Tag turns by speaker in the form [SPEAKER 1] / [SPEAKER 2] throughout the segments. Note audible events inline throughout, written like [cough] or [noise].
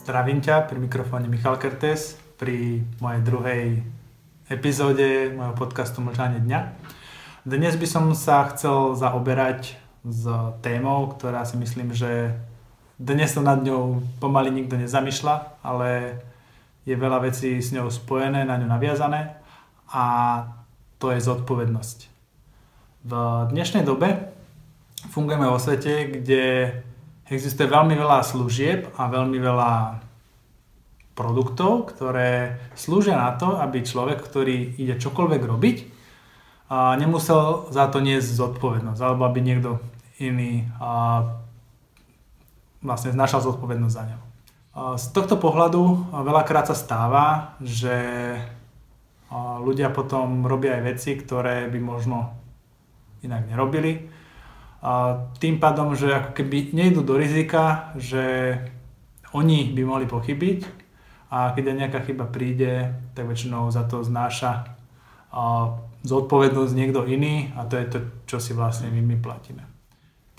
[SPEAKER 1] Zdravím ťa, pri mikrofóne Michal Kertes, pri mojej druhej epizóde mojho podcastu Mlčanie dňa. Dnes by som sa chcel zaoberať s témou, ktorá si myslím, že dnes sa nad ňou pomaly nikto nezamýšľa, ale je veľa vecí s ňou spojené, na ňu naviazané a to je zodpovednosť. V dnešnej dobe fungujeme vo svete, kde existuje veľmi veľa služieb a veľmi veľa produktov, ktoré slúžia na to, aby človek, ktorý ide čokoľvek robiť, nemusel za to niesť zodpovednosť, alebo aby niekto iný vlastne znašal zodpovednosť za ňo. Z tohto pohľadu veľakrát sa stáva, že ľudia potom robia aj veci, ktoré by možno inak nerobili tým pádom, že ako keby nejdu do rizika, že oni by mohli pochybiť a keď aj nejaká chyba príde, tak väčšinou za to znáša zodpovednosť niekto iný a to je to, čo si vlastne my, my platíme.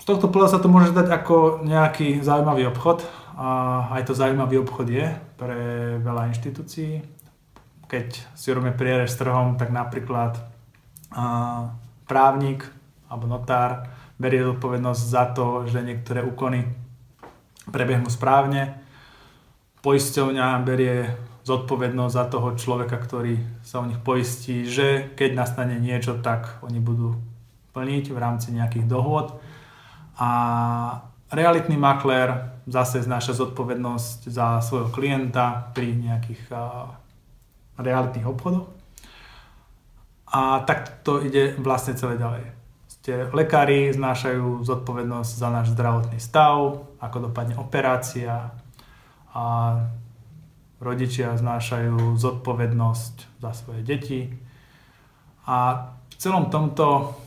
[SPEAKER 1] Z tohto pohľadu sa to môže dať ako nejaký zaujímavý obchod a aj to zaujímavý obchod je pre veľa inštitúcií. Keď si robíme prierez s trhom, tak napríklad právnik alebo notár berie zodpovednosť za to, že niektoré úkony prebehnú správne. Poisťovňa berie zodpovednosť za toho človeka, ktorý sa o nich poistí, že keď nastane niečo, tak oni budú plniť v rámci nejakých dohôd. A realitný maklér zase znáša zodpovednosť za svojho klienta pri nejakých realitných obchodoch. A tak to ide vlastne celé ďalej. Ste lekári znášajú zodpovednosť za náš zdravotný stav, ako dopadne operácia a rodičia znášajú zodpovednosť za svoje deti. A v celom tomto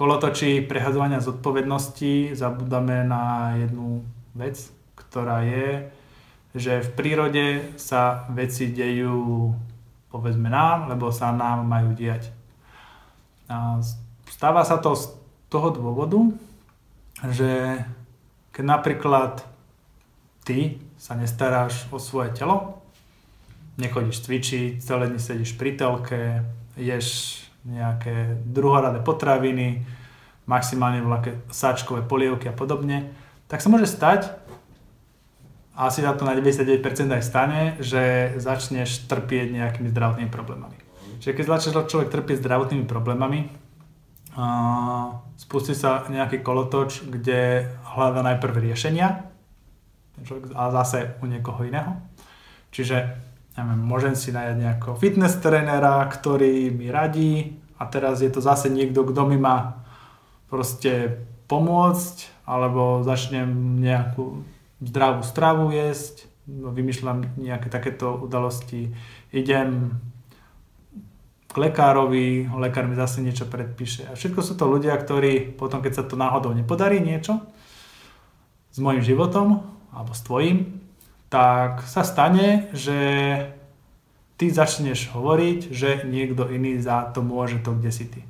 [SPEAKER 1] kolotočí prehadzovania zodpovednosti zabudáme na jednu vec, ktorá je, že v prírode sa veci dejú povedzme nám, lebo sa nám majú diať. A Stáva sa to z toho dôvodu, že keď napríklad ty sa nestaráš o svoje telo, nechodíš cvičiť, celé dni sedíš pri telke, ješ nejaké druhoradé potraviny, maximálne vlaké sáčkové polievky a podobne, tak sa môže stať, a asi sa to na 99% aj stane, že začneš trpieť nejakými zdravotnými problémami. Čiže keď začne človek trpieť zdravotnými problémami, spustí sa nejaký kolotoč, kde hľada najprv riešenia. A zase u niekoho iného. Čiže neviem, môžem si nájať nejakého fitness trénera, ktorý mi radí. A teraz je to zase niekto, kto mi má proste pomôcť alebo začnem nejakú zdravú stravu jesť, vymýšľam nejaké takéto udalosti, idem k lekárovi, lekár mi zase niečo predpíše. A všetko sú to ľudia, ktorí potom, keď sa to náhodou nepodarí niečo s mojim životom alebo s tvojim, tak sa stane, že ty začneš hovoriť, že niekto iný za to môže to, kde si ty.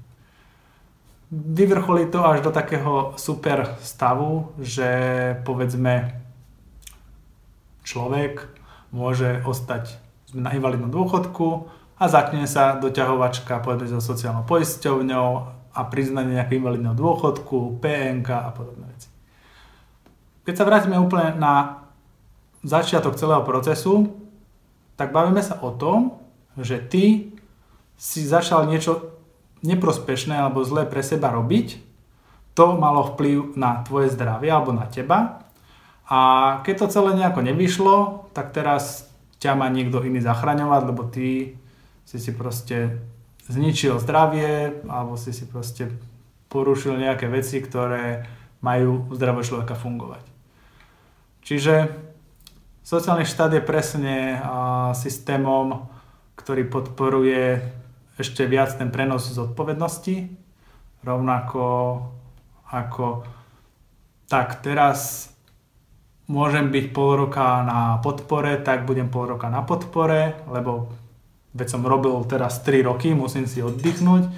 [SPEAKER 1] Vyvrcholí to až do takého super stavu, že povedzme človek môže ostať na invalidnom dôchodku, a zakne sa doťahovačka povedzme so sociálnou poisťovňou a priznanie nejakého invalidného dôchodku, PNK a podobné veci. Keď sa vrátime úplne na začiatok celého procesu, tak bavíme sa o tom, že ty si začal niečo neprospešné alebo zlé pre seba robiť, to malo vplyv na tvoje zdravie alebo na teba. A keď to celé nejako nevyšlo, tak teraz ťa má niekto iný zachraňovať, lebo ty si si proste zničil zdravie alebo si si proste porušil nejaké veci, ktoré majú u zdravého človeka fungovať. Čiže sociálny štát je presne systémom, ktorý podporuje ešte viac ten prenos zodpovednosti, rovnako ako tak teraz môžem byť pol roka na podpore, tak budem pol roka na podpore, lebo veď som robil teraz 3 roky, musím si oddychnúť.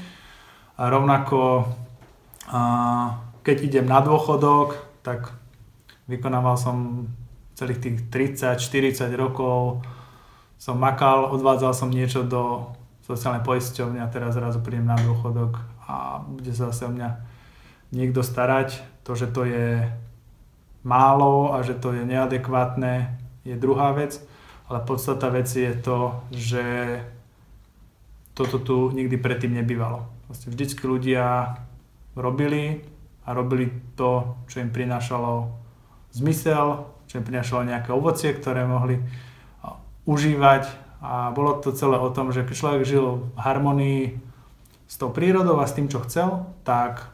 [SPEAKER 1] A rovnako, a keď idem na dôchodok, tak vykonával som celých tých 30-40 rokov som makal, odvádzal som niečo do sociálnej poisťovne a teraz zrazu prídem na dôchodok a bude sa zase o mňa niekto starať. To, že to je málo a že to je neadekvátne, je druhá vec. Ale podstata veci je to, že toto tu nikdy predtým nebývalo. Vlastne vždycky ľudia robili a robili to, čo im prinášalo zmysel, čo im prinášalo nejaké ovocie, ktoré mohli užívať a bolo to celé o tom, že keď človek žil v harmonii s tou prírodou a s tým, čo chcel, tak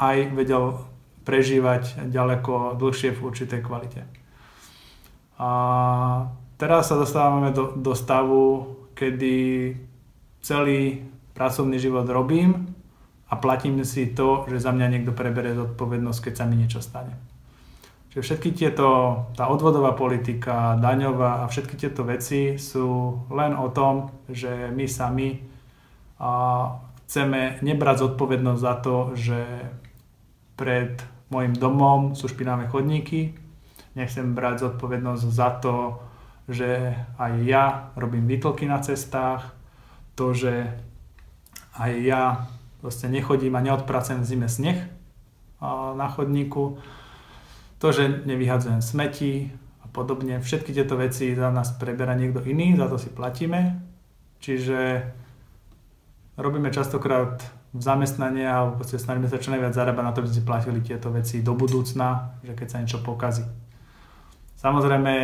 [SPEAKER 1] aj vedel prežívať ďaleko dlhšie v určitej kvalite. A teraz sa dostávame do, do stavu, kedy celý pracovný život robím a platím si to, že za mňa niekto preberie zodpovednosť, keď sa mi niečo stane. Čiže všetky tieto, tá odvodová politika, daňová a všetky tieto veci sú len o tom, že my sami a, chceme nebrať zodpovednosť za to, že pred môjim domom sú špinavé chodníky. Nechcem brať zodpovednosť za to, že aj ja robím výtlky na cestách, to, že aj ja proste nechodím a neodpracujem v zime sneh na chodníku to, že nevyhadzujem smeti a podobne. Všetky tieto veci za nás preberá niekto iný, za to si platíme. Čiže robíme častokrát v zamestnanie proste snažíme sa čo najviac zarábať na to, aby si platili tieto veci do budúcna, že keď sa niečo pokazí. Samozrejme,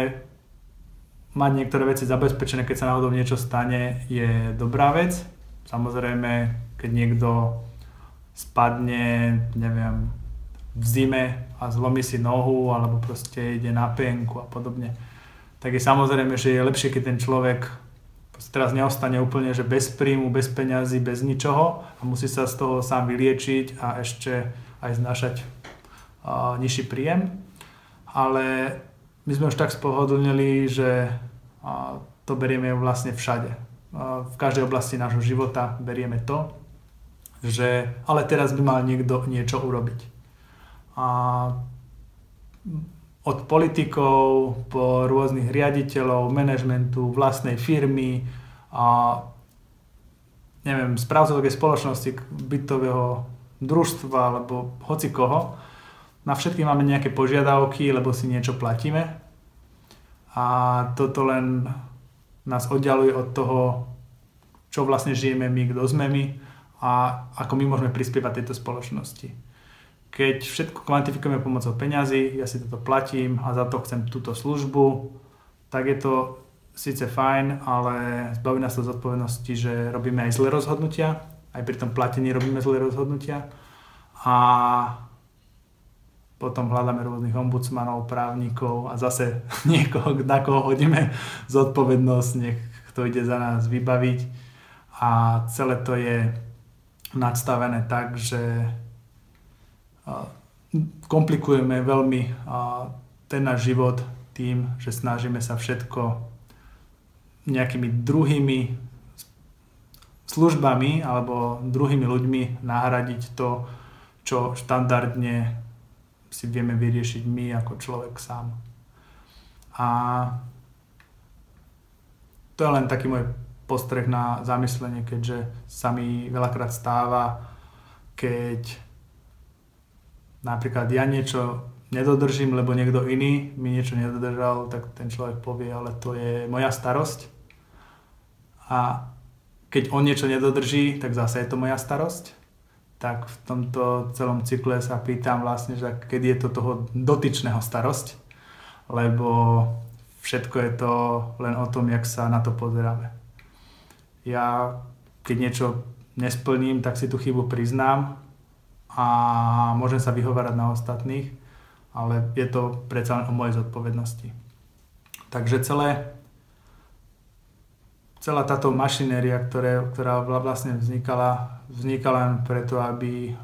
[SPEAKER 1] mať niektoré veci zabezpečené, keď sa náhodou niečo stane, je dobrá vec. Samozrejme, keď niekto spadne, neviem, v zime a zlomí si nohu alebo proste ide na penku a podobne, tak je samozrejme, že je lepšie, keď ten človek teraz neostane úplne, že bez príjmu, bez peňazí, bez ničoho a musí sa z toho sám vyliečiť a ešte aj znašať uh, nižší príjem. Ale my sme už tak spohodlnili, že to berieme vlastne všade. V každej oblasti nášho života berieme to, že ale teraz by mal niekto niečo urobiť a od politikov po rôznych riaditeľov, manažmentu, vlastnej firmy a neviem, správcovskej spoločnosti, bytového družstva alebo hoci koho. Na všetky máme nejaké požiadavky, lebo si niečo platíme. A toto len nás oddialuje od toho, čo vlastne žijeme my, kto sme my a ako my môžeme prispievať tejto spoločnosti keď všetko kvantifikujeme pomocou peňazí, ja si toto platím a za to chcem túto službu, tak je to síce fajn, ale zbaví nás to zodpovednosti, že robíme aj zlé rozhodnutia, aj pri tom platení robíme zlé rozhodnutia a potom hľadáme rôznych ombudsmanov, právnikov a zase [laughs] niekoho, na koho hodíme zodpovednosť, nech kto ide za nás vybaviť. A celé to je nadstavené tak, že komplikujeme veľmi ten náš život tým, že snažíme sa všetko nejakými druhými službami alebo druhými ľuďmi nahradiť to, čo štandardne si vieme vyriešiť my ako človek sám. A to je len taký môj postreh na zamyslenie, keďže sa mi veľakrát stáva, keď napríklad ja niečo nedodržím, lebo niekto iný mi niečo nedodržal, tak ten človek povie, ale to je moja starosť. A keď on niečo nedodrží, tak zase je to moja starosť. Tak v tomto celom cykle sa pýtam vlastne, že kedy je to toho dotyčného starosť, lebo všetko je to len o tom, jak sa na to pozeráme. Ja keď niečo nesplním, tak si tú chybu priznám a môžem sa vyhovárať na ostatných, ale je to predsa len o mojej zodpovednosti. Takže celé, celá táto mašinéria, ktoré, ktorá vlastne vznikala, vznikala len preto, aby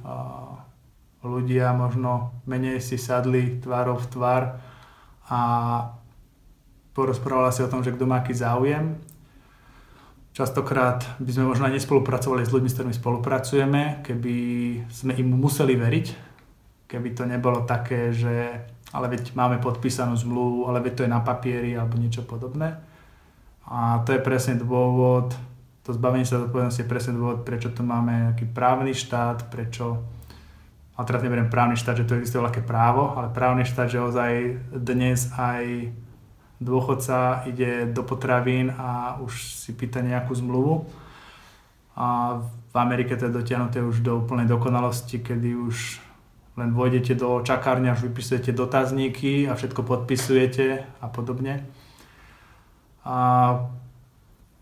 [SPEAKER 1] ľudia možno menej si sadli tvárov v tvár a porozprávala si o tom, že kto má aký záujem Častokrát by sme možno aj nespolupracovali s ľuďmi, s ktorými spolupracujeme, keby sme im museli veriť, keby to nebolo také, že ale veď máme podpísanú zmluvu, ale veď to je na papieri alebo niečo podobné. A to je presne dôvod, to zbavenie sa zodpovednosti je presne dôvod, prečo tu máme nejaký právny štát, prečo, a teraz neberiem právny štát, že to existuje veľké právo, ale právny štát, že ozaj dnes aj dôchodca ide do potravín a už si pýta nejakú zmluvu. A v Amerike to je dotiahnuté už do úplnej dokonalosti, kedy už len vojdete do čakárne, až vypisujete dotazníky a všetko podpisujete a podobne. A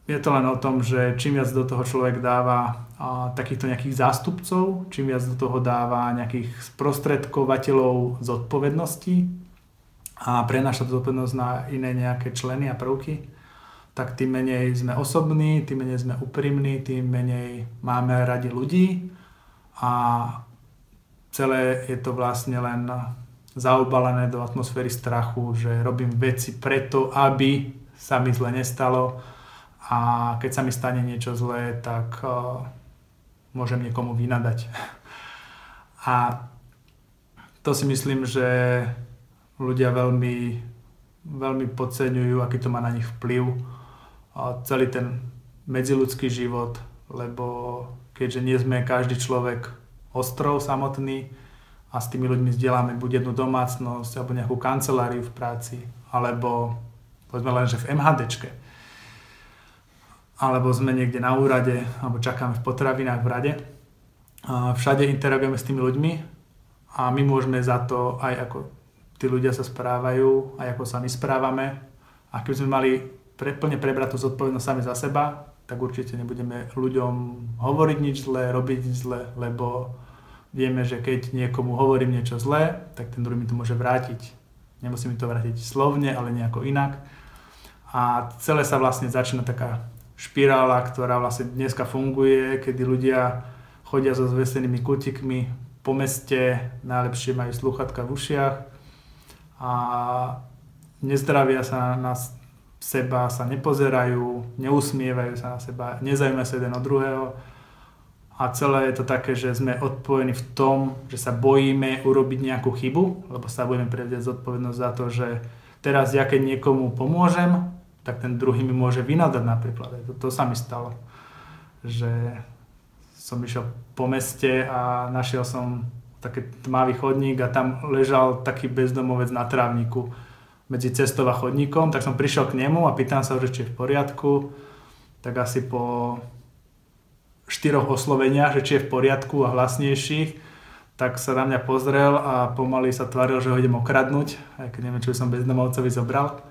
[SPEAKER 1] je to len o tom, že čím viac do toho človek dáva a, takýchto nejakých zástupcov, čím viac do toho dáva nejakých sprostredkovateľov zodpovednosti a prenáša zodpovednosť na iné nejaké členy a prvky, tak tým menej sme osobní, tým menej sme úprimní, tým menej máme radi ľudí a celé je to vlastne len zaobalené do atmosféry strachu, že robím veci preto, aby sa mi zle nestalo a keď sa mi stane niečo zlé, tak uh, môžem niekomu vynadať. [laughs] A to si myslím, že ľudia veľmi, veľmi podceňujú, aký to má na nich vplyv. A celý ten medziludský život, lebo keďže nie sme každý človek ostrov samotný a s tými ľuďmi vzdeláme buď jednu domácnosť alebo nejakú kanceláriu v práci, alebo povedzme len, že v MHDčke, alebo sme niekde na úrade, alebo čakáme v potravinách v rade. Všade interagujeme s tými ľuďmi a my môžeme za to aj ako tí ľudia sa správajú, aj ako sa my správame. A keby sme mali pre, plne prebrať tú zodpovednosť sami za seba, tak určite nebudeme ľuďom hovoriť nič zlé, robiť nič zlé, lebo vieme, že keď niekomu hovorím niečo zlé, tak ten druhý mi to môže vrátiť. Nemusí mi to vrátiť slovne, ale nejako inak. A celé sa vlastne začína taká špirála, ktorá vlastne dneska funguje, kedy ľudia chodia so zvesenými kutikmi po meste, najlepšie majú sluchatka v ušiach a nezdravia sa na seba, sa nepozerajú, neusmievajú sa na seba, nezaujímajú sa jeden od druhého a celé je to také, že sme odpojení v tom, že sa bojíme urobiť nejakú chybu, lebo sa budeme prevziať zodpovednosť za to, že teraz ja keď niekomu pomôžem, tak ten druhý mi môže vynadať napríklad. To, to sa mi stalo, že som išiel po meste a našiel som taký tmavý chodník a tam ležal taký bezdomovec na trávniku medzi cestou a chodníkom, tak som prišiel k nemu a pýtam sa, že či je v poriadku, tak asi po štyroch osloveniach, že či je v poriadku a hlasnejších, tak sa na mňa pozrel a pomaly sa tvaril, že ho idem okradnúť, aj keď neviem, čo by som bezdomovcovi zobral.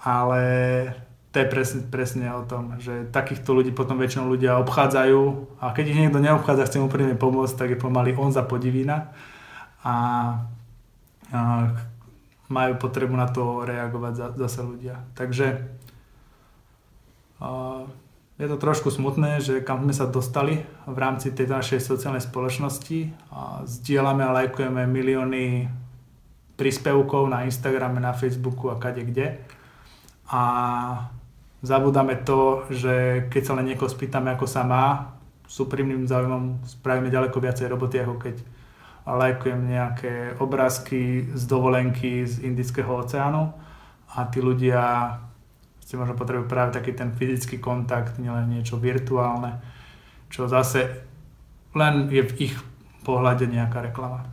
[SPEAKER 1] Ale to je presne, presne o tom, že takýchto ľudí potom väčšinou ľudia obchádzajú a keď ich niekto neobchádza, chce mu úprimne pomôcť, tak je pomaly on za podivína a, a majú potrebu na to reagovať zase ľudia. Takže a, je to trošku smutné, že kam sme sa dostali v rámci tejto našej sociálnej spoločnosti. A zdieľame a lajkujeme milióny príspevkov na Instagrame, na Facebooku a kade kde. A zabudáme to, že keď sa len niekoho spýtame, ako sa má, s úprimným záujmom spravíme ďaleko viacej roboty, ako keď lajkujem nejaké obrázky z dovolenky z Indického oceánu a tí ľudia si možno potrebujú práve taký ten fyzický kontakt, nielen niečo virtuálne, čo zase len je v ich pohľade nejaká reklama.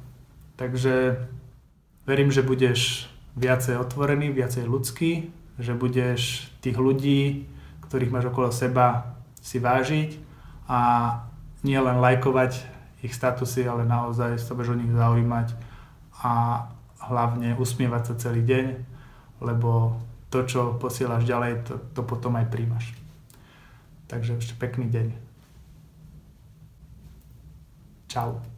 [SPEAKER 1] Takže verím, že budeš viacej otvorený, viacej ľudský, že budeš tých ľudí, ktorých máš okolo seba, si vážiť a nie len lajkovať ich statusy, ale naozaj sa budeš o nich zaujímať a hlavne usmievať sa celý deň, lebo to, čo posielaš ďalej, to, to potom aj príjmaš. Takže ešte pekný deň. Čau.